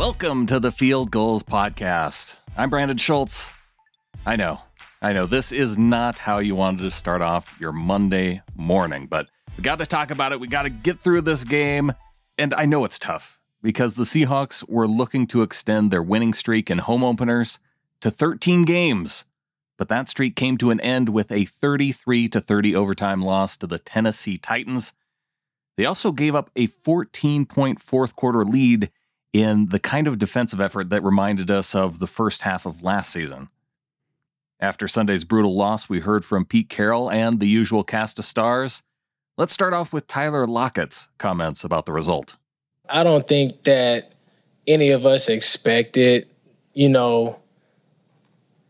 Welcome to the Field Gulls Podcast. I'm Brandon Schultz. I know, I know, this is not how you wanted to start off your Monday morning, but we got to talk about it. We got to get through this game. And I know it's tough because the Seahawks were looking to extend their winning streak in home openers to 13 games. But that streak came to an end with a 33 to 30 overtime loss to the Tennessee Titans. They also gave up a 14 point fourth quarter lead in the kind of defensive effort that reminded us of the first half of last season. After Sunday's brutal loss, we heard from Pete Carroll and the usual cast of stars. Let's start off with Tyler Lockett's comments about the result. I don't think that any of us expected, you know,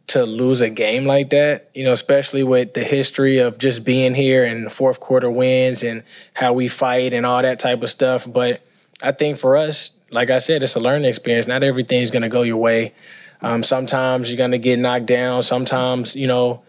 to lose a game like that, you know, especially with the history of just being here and fourth quarter wins and how we fight and all that type of stuff. But I think for us, like I said, it's a learning experience. Not everything's to go your way. Um, sometimes you're to get knocked down. Sometimes, you know,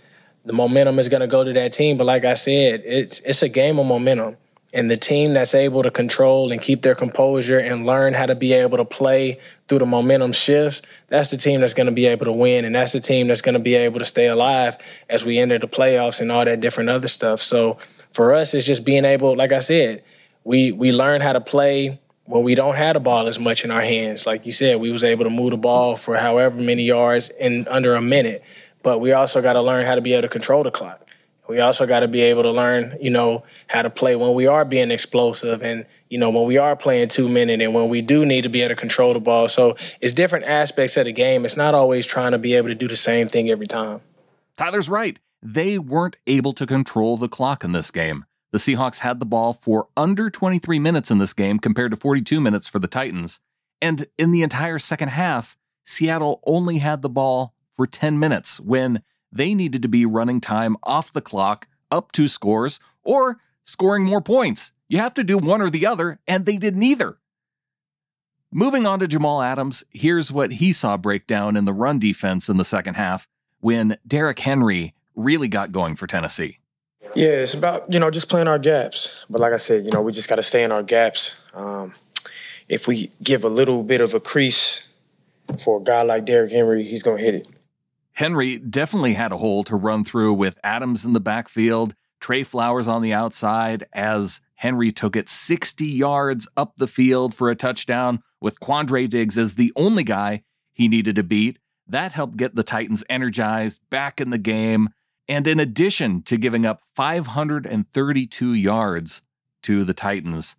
the momentum is to go to that team. But like I said, it's it's a game of momentum. And the team that's able to control and keep their composure and learn how to be able to play through the momentum shifts, that's the team that's going to be able to win. And that's the team that's going to be able to stay alive as we enter the playoffs and all that different other stuff. So for us, it's just being able, like I said, we we learn how to play when we don't have the ball as much in our hands. Like you said, we was able to move the ball for however many yards in under a minute. But we also got to learn how to be able to control the clock. We also got to be able to learn, you know, how to play when we are being explosive and, you know, when we are playing two minute and when we do need to be able to control the ball. So it's different aspects of the game. It's not always trying to be able to do the same thing every time. Tyler's right. They weren't able to control the clock in this game. The Seahawks had the ball for under 23 minutes in this game compared to 42 minutes for the Titans. And in the entire second half, Seattle only had the ball for 10 minutes when they needed to be running time off the clock up two scores or scoring more points. You have to do one or the other, and they did neither. Moving on to Jamal Adams, here's what he saw break down in the run defense in the second half when Derrick Henry really got going for Tennessee. Yeah, it's about you know just playing our gaps. But like I said, you know we just got to stay in our gaps. Um, if we give a little bit of a crease for a guy like Derrick Henry, he's gonna hit it. Henry definitely had a hole to run through with Adams in the backfield, Trey Flowers on the outside as Henry took it 60 yards up the field for a touchdown with Quandre Diggs as the only guy he needed to beat. That helped get the Titans energized back in the game. And in addition to giving up 532 yards to the Titans,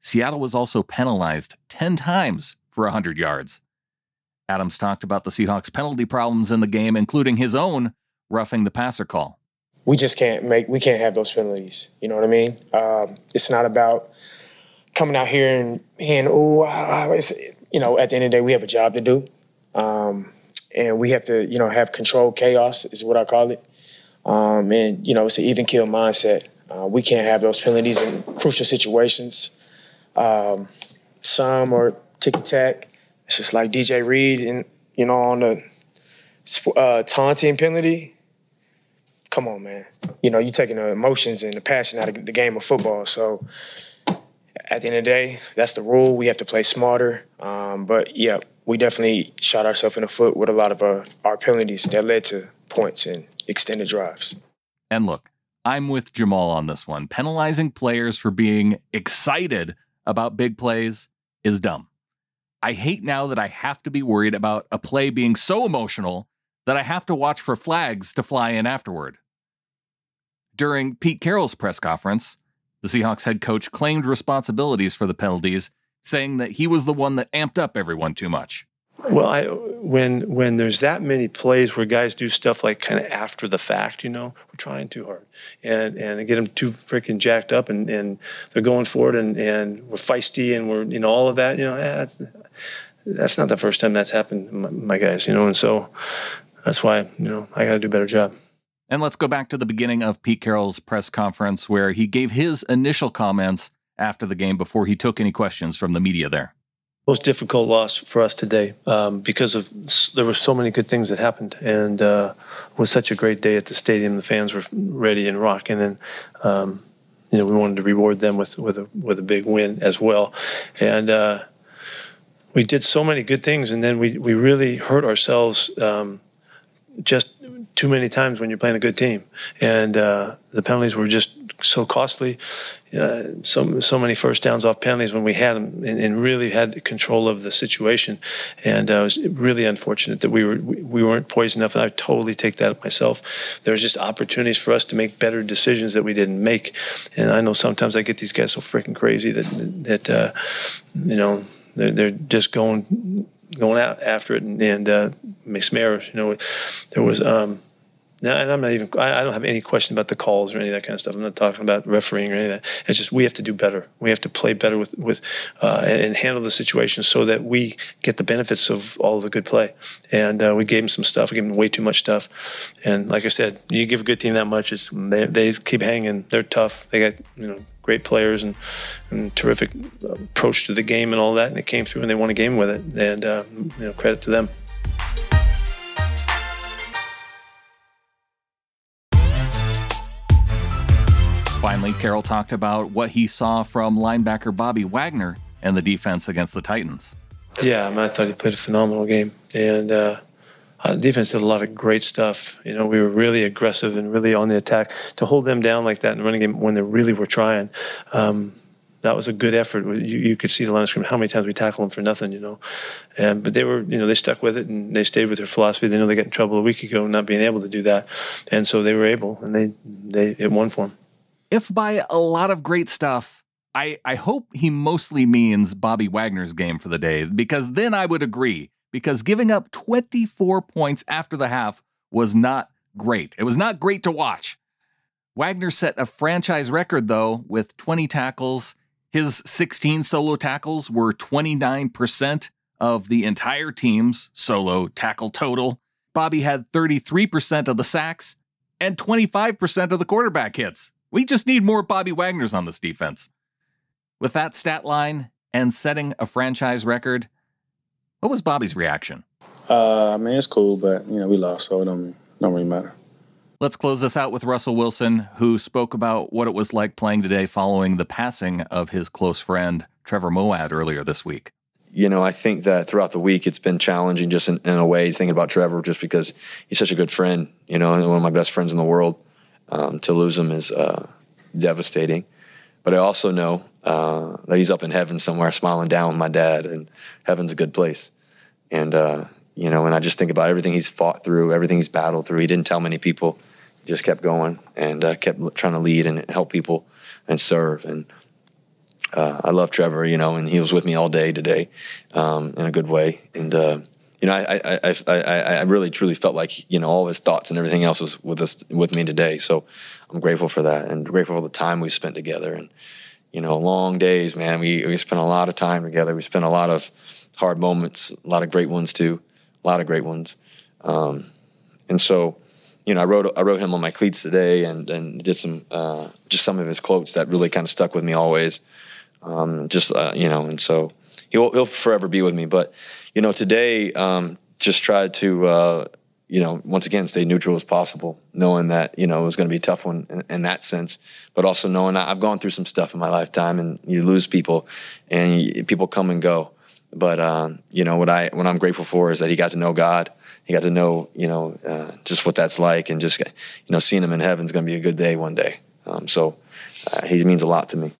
Seattle was also penalized 10 times for 100 yards. Adams talked about the Seahawks' penalty problems in the game, including his own roughing the passer call. We just can't make, we can't have those penalties. You know what I mean? Um, it's not about coming out here and and oh, you know, at the end of the day, we have a job to do, um, and we have to, you know, have control chaos is what I call it. Um, and, you know, it's an even kill mindset. Uh, we can't have those penalties in crucial situations. Um, some are ticky tack. It's just like DJ Reed and, you know, on the uh, taunting penalty. Come on, man. You know, you're taking the emotions and the passion out of the game of football. So at the end of the day, that's the rule. We have to play smarter. Um, but yeah, we definitely shot ourselves in the foot with a lot of uh, our penalties that led to points and extended drives. And look, I'm with Jamal on this one. Penalizing players for being excited about big plays is dumb. I hate now that I have to be worried about a play being so emotional that I have to watch for flags to fly in afterward. During Pete Carroll's press conference, the Seahawks head coach claimed responsibilities for the penalties, saying that he was the one that amped up everyone too much. Well, I, when when there's that many plays where guys do stuff like kind of after the fact, you know, we're trying too hard, and and get them too freaking jacked up, and, and they're going for it, and, and we're feisty, and we're you know all of that, you know, yeah, that's that's not the first time that's happened, my, my guys, you know, and so that's why you know I got to do a better job. And let's go back to the beginning of Pete Carroll's press conference where he gave his initial comments after the game before he took any questions from the media there most difficult loss for us today um, because of there were so many good things that happened. And uh, it was such a great day at the stadium. The fans were ready and rocking. And um, you know we wanted to reward them with with a with a big win as well. And uh, we did so many good things, and then we we really hurt ourselves. Um, just too many times when you're playing a good team, and uh, the penalties were just so costly. Uh, so so many first downs off penalties when we had them, and, and really had control of the situation. And uh, it was really unfortunate that we were we, we weren't poised enough. And I totally take that myself. There was just opportunities for us to make better decisions that we didn't make. And I know sometimes I get these guys so freaking crazy that that uh, you know they're, they're just going going out after it and, and uh. You know, there was. Um, now, and I'm not even. I, I don't have any question about the calls or any of that kind of stuff. I'm not talking about refereeing or any of that. It's just we have to do better. We have to play better with with uh, and handle the situation so that we get the benefits of all of the good play. And uh, we gave them some stuff. We gave them way too much stuff. And like I said, you give a good team that much, they they keep hanging. They're tough. They got you know great players and, and terrific approach to the game and all that. And it came through, and they won a game with it. And uh, you know, credit to them. Finally, Carroll talked about what he saw from linebacker Bobby Wagner and the defense against the Titans. Yeah, I, mean, I thought he played a phenomenal game, and uh, the defense did a lot of great stuff. You know, we were really aggressive and really on the attack to hold them down like that in the running game when they really were trying. Um, that was a good effort. You, you could see the line of scrimmage, how many times we tackled them for nothing, you know. And but they were, you know, they stuck with it and they stayed with their philosophy. They know they got in trouble a week ago not being able to do that, and so they were able, and they they it won for them if by a lot of great stuff, I, I hope he mostly means Bobby Wagner's game for the day, because then I would agree. Because giving up 24 points after the half was not great. It was not great to watch. Wagner set a franchise record, though, with 20 tackles. His 16 solo tackles were 29% of the entire team's solo tackle total. Bobby had 33% of the sacks and 25% of the quarterback hits. We just need more Bobby Wagners on this defense. With that stat line and setting a franchise record, what was Bobby's reaction? Uh, I mean, it's cool, but you know, we lost, so it don't don't really matter. Let's close this out with Russell Wilson, who spoke about what it was like playing today following the passing of his close friend Trevor Moawad earlier this week. You know, I think that throughout the week it's been challenging, just in, in a way, thinking about Trevor, just because he's such a good friend. You know, one of my best friends in the world. Um, to lose him is uh, devastating. But I also know uh, that he's up in heaven somewhere, smiling down with my dad, and heaven's a good place. And uh, you know, and I just think about everything he's fought through, everything he's battled through. He didn't tell many people; he just kept going and uh, kept trying to lead and help people and serve. And uh, I love Trevor, you know, and he was with me all day today um, in a good way. And uh, you know, I, I, I, I, really truly felt like, you know, all his thoughts and everything else was with us, with me today. So I'm grateful for that and grateful for the time we spent together and, you know, long days, man. We, we spent a lot of time together. We spent a lot of hard moments, a lot of great ones too, a lot of great ones. Um, and so, you know, I wrote I wrote him on my cleats today, and and did some uh, just some of his quotes that really kind of stuck with me always. Um, just uh, you know, and so he'll he'll forever be with me. But you know, today um, just tried to uh, you know once again stay neutral as possible, knowing that you know it was going to be a tough one in, in, that sense, but also knowing I've gone through some stuff in my lifetime, and you lose people, and you, people come and go. But um, you know what I what I'm grateful for is that he got to know God. He got to know you know uh, just what that's like, and just you know seeing him in heaven is going to be a good day one day. Um, so uh, he means a lot to me.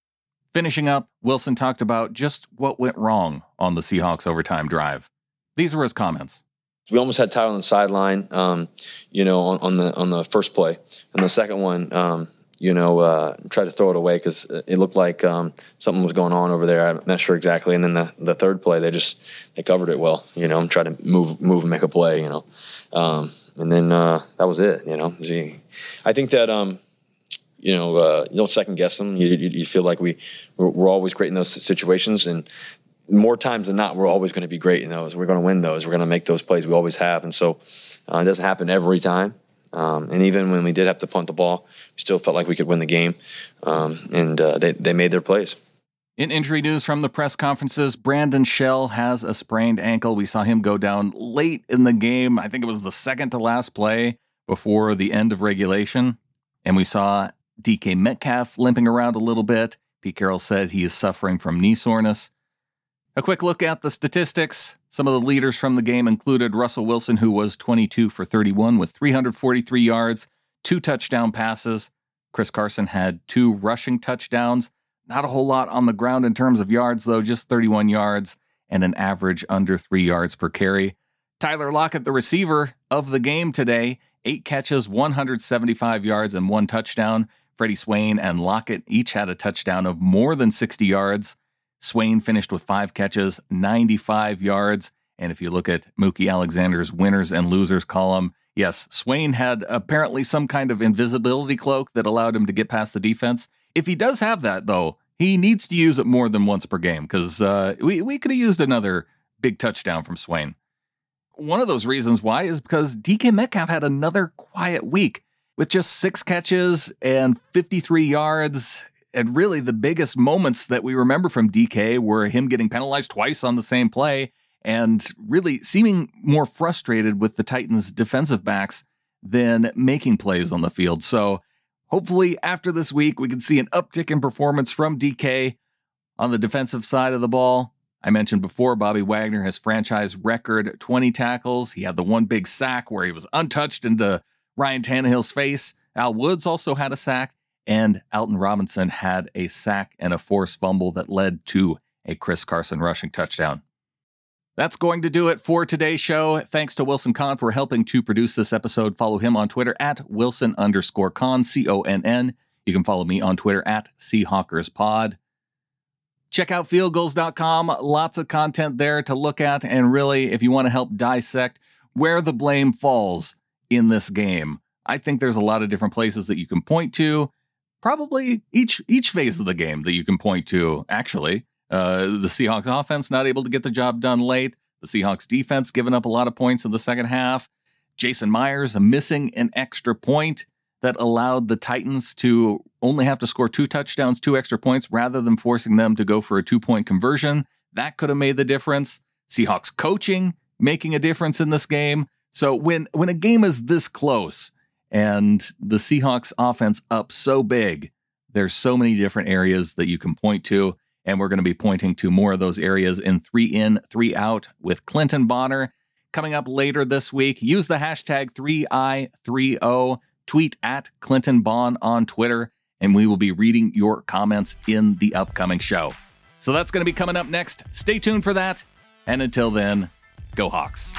Finishing up, Wilson talked about just what went wrong on the Seahawks overtime drive. These were his comments. We almost had Tyler on the sideline, um, you know, on, on, the on the first play, and the second one, um, you know, uh, tried to throw it away because it looked like um, something was going on over there. I'm not sure exactly. And then the, the third play, they just they covered it well, you know, and tried to move move and make a play, you know, um, and then uh, that was it, you know. I think that um, you know, uh, you don't second guess them. You, you, you feel like we we're, we're, always great in those situations, and more times than not, we're always going to be great in those. We're going to win those. We're going to make those plays. We always have, and so uh, it doesn't happen every time. Um, and even when we did have to punt the ball, we still felt like we could win the game, um, and uh, they they made their plays. In injury news from the press conferences, Brandon Shell has a sprained ankle. We saw him go down late in the game. I think it was the second to last play before the end of regulation. And we saw DK Metcalf limping around a little bit. Pete Carroll said he is suffering from knee soreness. A quick look at the statistics. Some of the leaders from the game included Russell Wilson, who was 22 for 31 with 343 yards, two touchdown passes. Chris Carson had two rushing touchdowns. Not a whole lot on the ground in terms of yards, though, just 31 yards and an average under three yards per carry. Tyler Lockett, the receiver of the game today, eight catches, 175 yards, and one touchdown. Freddie Swain and Lockett each had a touchdown of more than 60 yards. Swain finished with five catches, 95 yards. And if you look at Mookie Alexander's winners and losers column, yes, Swain had apparently some kind of invisibility cloak that allowed him to get past the defense. If he does have that, though, he needs to use it more than once per game because uh, we, we could have used another big touchdown from Swain. One of those reasons why is because DK Metcalf had another quiet week with just six catches and 53 yards. And really, the biggest moments that we remember from DK were him getting penalized twice on the same play and really seeming more frustrated with the Titans' defensive backs than making plays on the field. So, hopefully, after this week, we can see an uptick in performance from DK on the defensive side of the ball. I mentioned before, Bobby Wagner has franchise record 20 tackles. He had the one big sack where he was untouched into Ryan Tannehill's face. Al Woods also had a sack, and Alton Robinson had a sack and a forced fumble that led to a Chris Carson rushing touchdown. That's going to do it for today's show. Thanks to Wilson Conn for helping to produce this episode. Follow him on Twitter at Wilson underscore Conn, C O N N. You can follow me on Twitter at SeahawkersPod. Check out fieldgulls.com. Lots of content there to look at. And really, if you want to help dissect where the blame falls in this game, I think there's a lot of different places that you can point to. Probably each each phase of the game that you can point to, actually. Uh, the Seahawks offense not able to get the job done late. The Seahawks defense giving up a lot of points in the second half. Jason Myers missing an extra point that allowed the Titans to only have to score two touchdowns, two extra points, rather than forcing them to go for a two point conversion. That could have made the difference. Seahawks coaching making a difference in this game. So when when a game is this close and the Seahawks offense up so big, there's so many different areas that you can point to. And we're going to be pointing to more of those areas in three in, three out with Clinton Bonner coming up later this week. Use the hashtag 3i30. Tweet at Clinton Bon on Twitter, and we will be reading your comments in the upcoming show. So that's going to be coming up next. Stay tuned for that. And until then, go Hawks.